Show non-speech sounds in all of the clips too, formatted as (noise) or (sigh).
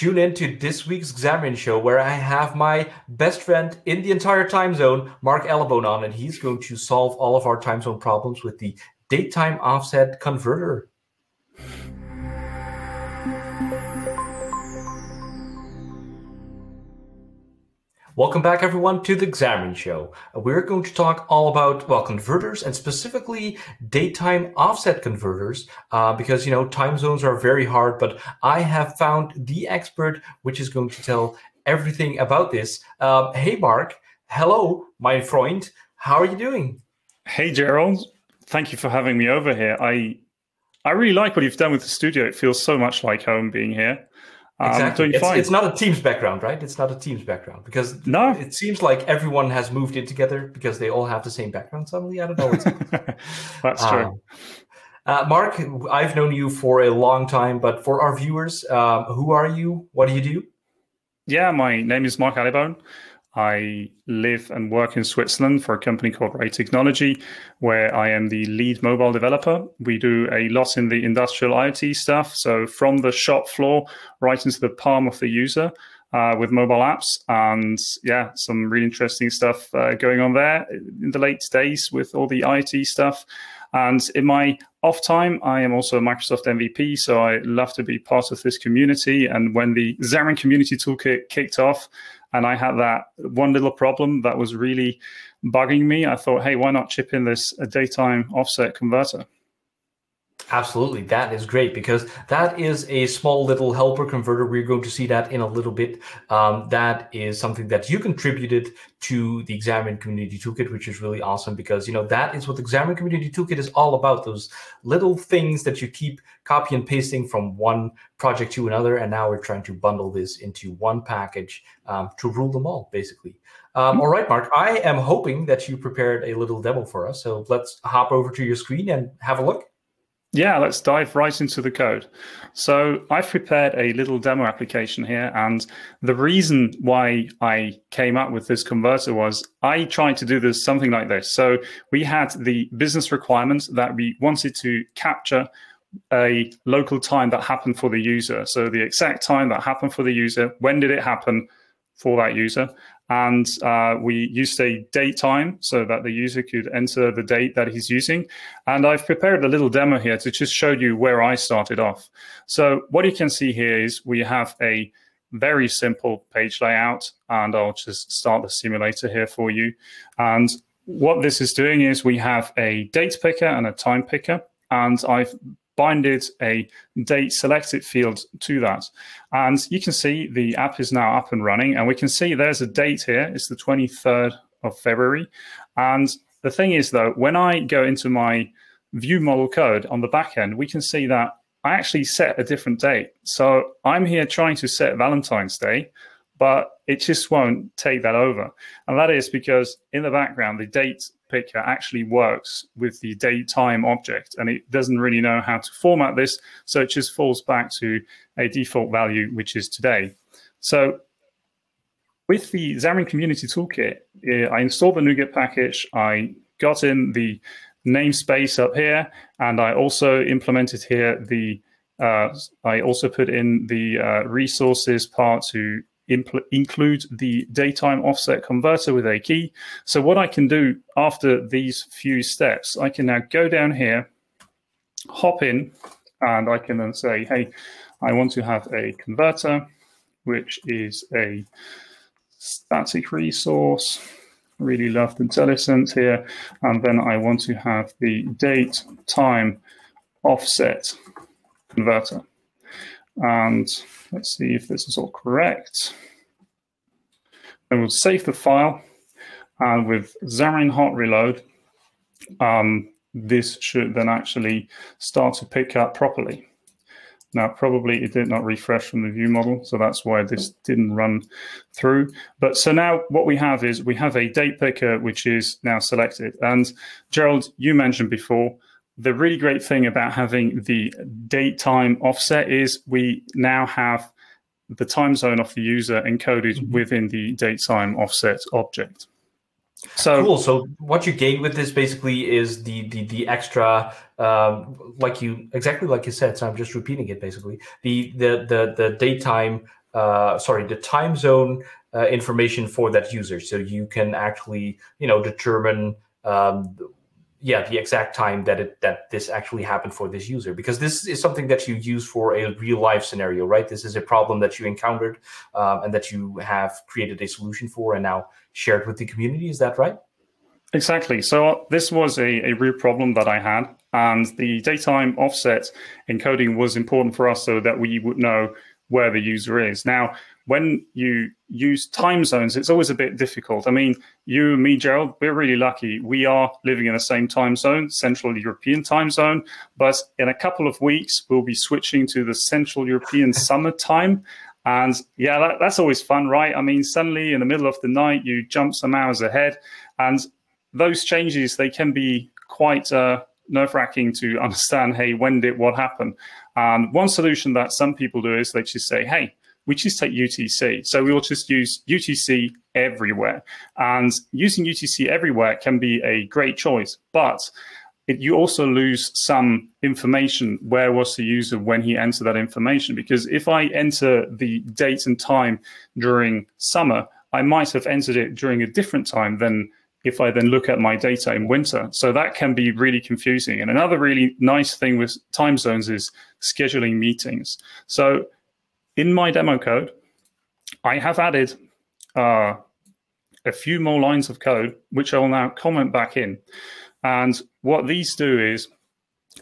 Tune in to this week's Xamarin Show, where I have my best friend in the entire time zone, Mark Allibone, on, and he's going to solve all of our time zone problems with the datetime offset converter. Welcome back, everyone, to the Xamarin Show. We're going to talk all about, well, converters and specifically datetime offset converters, uh, because, you know, time zones are very hard, but I have found the expert, which is going to tell everything about this. Uh, hey, Mark. Hello, my friend. How are you doing? Hey, Gerald. Thank you for having me over here. I I really like what you've done with the studio. It feels so much like home being here. Exactly. It's, it's, not a Teams background, right? It's not a Teams background because no. it seems like everyone has moved in together because they all have the same background suddenly. I don't know. (laughs) That's um, true. Uh, Mark, I've known you for a long time, but for our viewers, um, who are you? What do you do? Yeah, my name is Mark Allibone. I live and work in Switzerland for a company called Rey Technology, where I am the lead mobile developer. We do a lot in the industrial IoT stuff. So from the shop floor right into the palm of the user uh, with mobile apps. And yeah, some really interesting stuff uh, going on there in the late days with all the IoT stuff. And in my off time, I am also a Microsoft MVP, so I love to be part of this community. And when the Xamarin Community Toolkit kicked off, and I had that one little problem that was really bugging me. I thought, hey, why not chip in this a datetime offset converter? Absolutely, that is great because that is a small little helper converter. We're going to see that in a little bit. Um, that is something that you contributed to the Xamarin Community Toolkit, which is really awesome because you know that is what the Xamarin Community Toolkit is all about. Those little things that you keep copy and pasting from one project to another, and now we're trying to bundle this into one package um, to rule them all, basically. Um, mm-hmm. all right, Mark. I am hoping that you prepared a little demo for us. So let's hop over to your screen and have a look. Yeah, let's dive right into the code. So I've prepared a little demo application here. And the reason why I came up with this converter was I tried to do this something like this. So we had the business requirements that we wanted to capture a local time that happened for the user. So the exact time that happened for the user, when did it happen for that user? And uh, we used a date time so that the user could enter the date that he's using. And I've prepared a little demo here to just show you where I started off. So what you can see here is we have a very simple page layout, and I'll just start the simulator here for you. And what this is doing is we have a date picker and a time picker, and I've binded a date selected field to that. And you can see the app is now up and running. And we can see there's a date here. It's the 23rd of February. And the thing is, though, when I go into my view model code on the back end, we can see that I actually set a different date. So I'm here trying to set Valentine's Day, but it just won't take that over. And that is because in the background, the date picker actually works with the date time object and it doesn't really know how to format this. So it just falls back to a default value, which is today. So with the Xamarin Community Toolkit, I installed the NuGet package. I got in the namespace up here, and I also implemented here the. Uh, I also put in the uh, resources part to impl- include the datetime offset converter with a key. So what I can do after these few steps, I can now go down here, hop in, and I can then say, hey, I want to have a converter, which is a static resource. Really love IntelliSense here. And then I want to have the date time offset converter. And let's see if this is all correct. And we'll save the file. And with Xamarin Hot Reload, um, this should then actually start to pick up properly. Now, probably it did not refresh from the view model, so that's why this didn't run through. But so now what we have is we have a date picker which is now selected. And Gerald, you mentioned before the really great thing about having the date time offset is we now have the time zone of the user encoded mm-hmm. within the date time offset object. So cool. So what you gain with this basically is the the the extra, um, like you exactly like you said. So I'm just repeating it basically. The the the the daytime uh, sorry, the time zone uh, information for that user, so you can actually, you know, determine, um, yeah, the exact time that it that this actually happened for this user, because this is something that you use for a real life scenario, right? This is a problem that you encountered um, and that you have created a solution for, and now shared with the community. Is that right? Exactly. So uh, this was a, a real problem that I had, and the datetime offset encoding was important for us so that we would know where the user is. Now, when you use time zones, it's always a bit difficult. I mean, you me, Gerald, we're really lucky. We are living in the same time zone, Central European time zone, but in a couple of weeks, we'll be switching to the Central European (laughs) summer time. And yeah, that, that's always fun, right? I mean, suddenly in the middle of the night, you jump some hours ahead. And those changes, they can be quite uh, nerve wracking to (laughs) understand hey, when did what happen? And one solution that some people do is they just say, hey, we just take UTC. So we will just use UTC everywhere. And using UTC everywhere can be a great choice, but it, you also lose some information. Where was the user when he entered that information? Because if I enter the date and time during summer, I might have entered it during a different time than if I then look at my data in winter. So that can be really confusing. And another really nice thing with time zones is scheduling meetings. So in my demo code, I have added uh, a few more lines of code, which I will now comment back in. And what these do is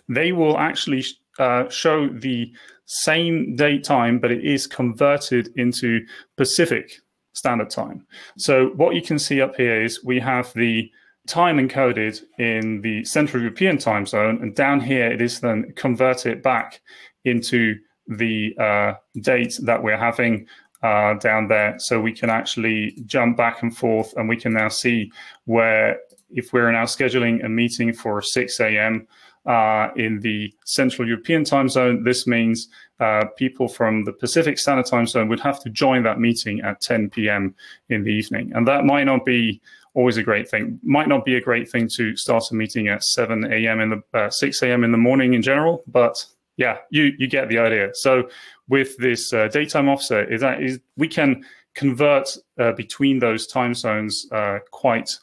they will actually uh, show the same date time, but it is converted into Pacific standard time. So what you can see up here is we have the time encoded in the Central European time zone, and down here it is then converted back into the uh, date that we're having uh, down there. So we can actually jump back and forth, and we can now see where if we're now scheduling a meeting for 6 a.m. Uh, in the Central European time zone, this means uh, people from the Pacific Standard Time Zone would have to join that meeting at 10 p.m. in the evening. And that might not be always a great thing. Might not be a great thing to start a meeting at 7 a.m. in the uh, 6 a.m. in the morning in general, but yeah, you you get the idea. So with this uh, datetime offset, is that is we can convert uh, between those time zones uh, quite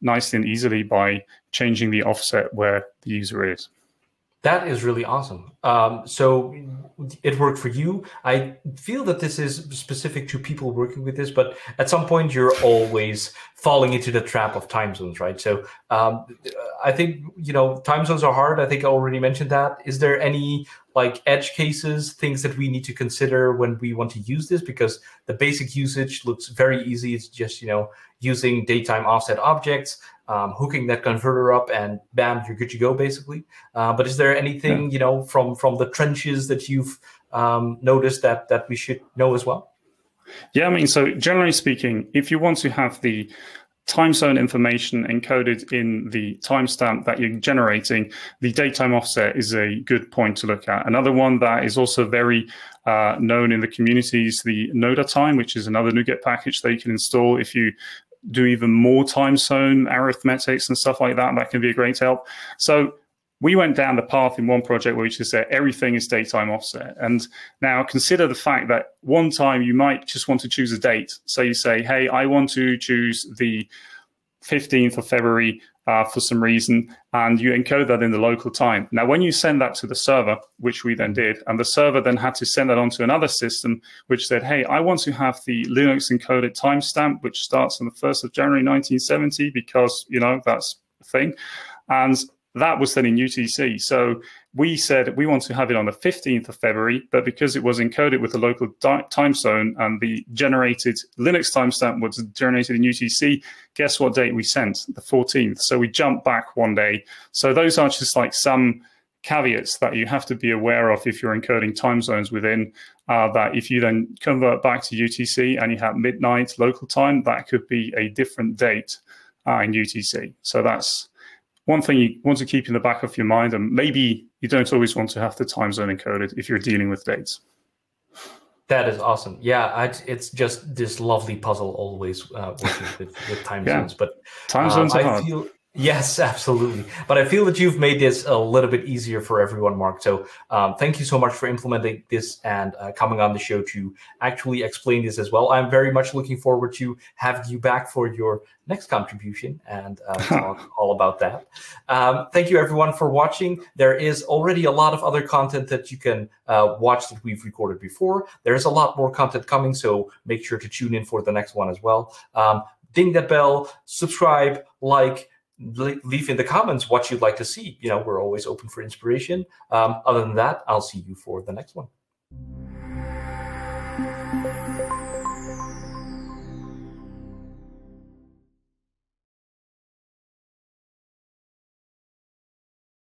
nicely and easily by changing the offset where the user is. That is really awesome. Um, so it worked for you. I feel that this is specific to people working with this, but at some point you're always falling into the trap of time zones, right? So um, I think you know time zones are hard. I think I already mentioned that. Is there any like edge cases, things that we need to consider when we want to use this? Because the basic usage looks very easy. It's just you know using datetime offset objects um, hooking that converter up, and bam, you're good to go, basically. Uh, but is there anything yeah. you know from from the trenches that you've um, noticed that that we should know as well? Yeah, I mean, so generally speaking, if you want to have the time zone information encoded in the timestamp that you're generating, the datetime offset is a good point to look at. Another one that is also very uh, known in the community is the Noda time, which is another NuGet package that you can install if you do even more time zone arithmetics and stuff like that. That can be a great help. So we went down the path in one project where we just said everything is datetime offset. And now consider the fact that one time you might just want to choose a date. So you say, hey, I want to choose the 15th of February uh, for some reason, and you encode that in the local time. Now, when you send that to the server, which we then did, and the server then had to send that onto another system, which said, hey, I want to have the Linux encoded timestamp, which starts on the 1st of January 1970, because, you know, that's a thing. And that was in UTC. So we said we want to have it on the 15th of February, but because it was encoded with the local di- time zone and the generated Linux timestamp was generated in UTC, guess what date we sent? The 14th. So we jumped back one day. So those are just like some caveats that you have to be aware of if you're encoding time zones within uh, that if you then convert back to UTC and you have midnight local time, that could be a different date uh, in UTC. So that's one thing you want to keep in the back of your mind, and maybe you don't always want to have the time zone encoded if you're dealing with dates. That is awesome. Yeah, I, it's just this lovely puzzle always uh, working with, with time yeah. zones. But time zones um, I hard. feel Yes, absolutely. But I feel that you've made this a little bit easier for everyone, Mark. So um, thank you so much for implementing this and uh, coming on the show to actually explain this as well. I'm very much looking forward to having you back for your next contribution and uh, (laughs) talk all about that. Um, thank you, everyone, for watching. There is already a lot of other content that you can uh, watch that we've recorded before. There's a lot more content coming, so make sure to tune in for the next one as well. Um, ding that bell, subscribe, like leave in the comments what you'd like to see. You know, we're always open for inspiration. Um, other than that, I'll see you for the next one.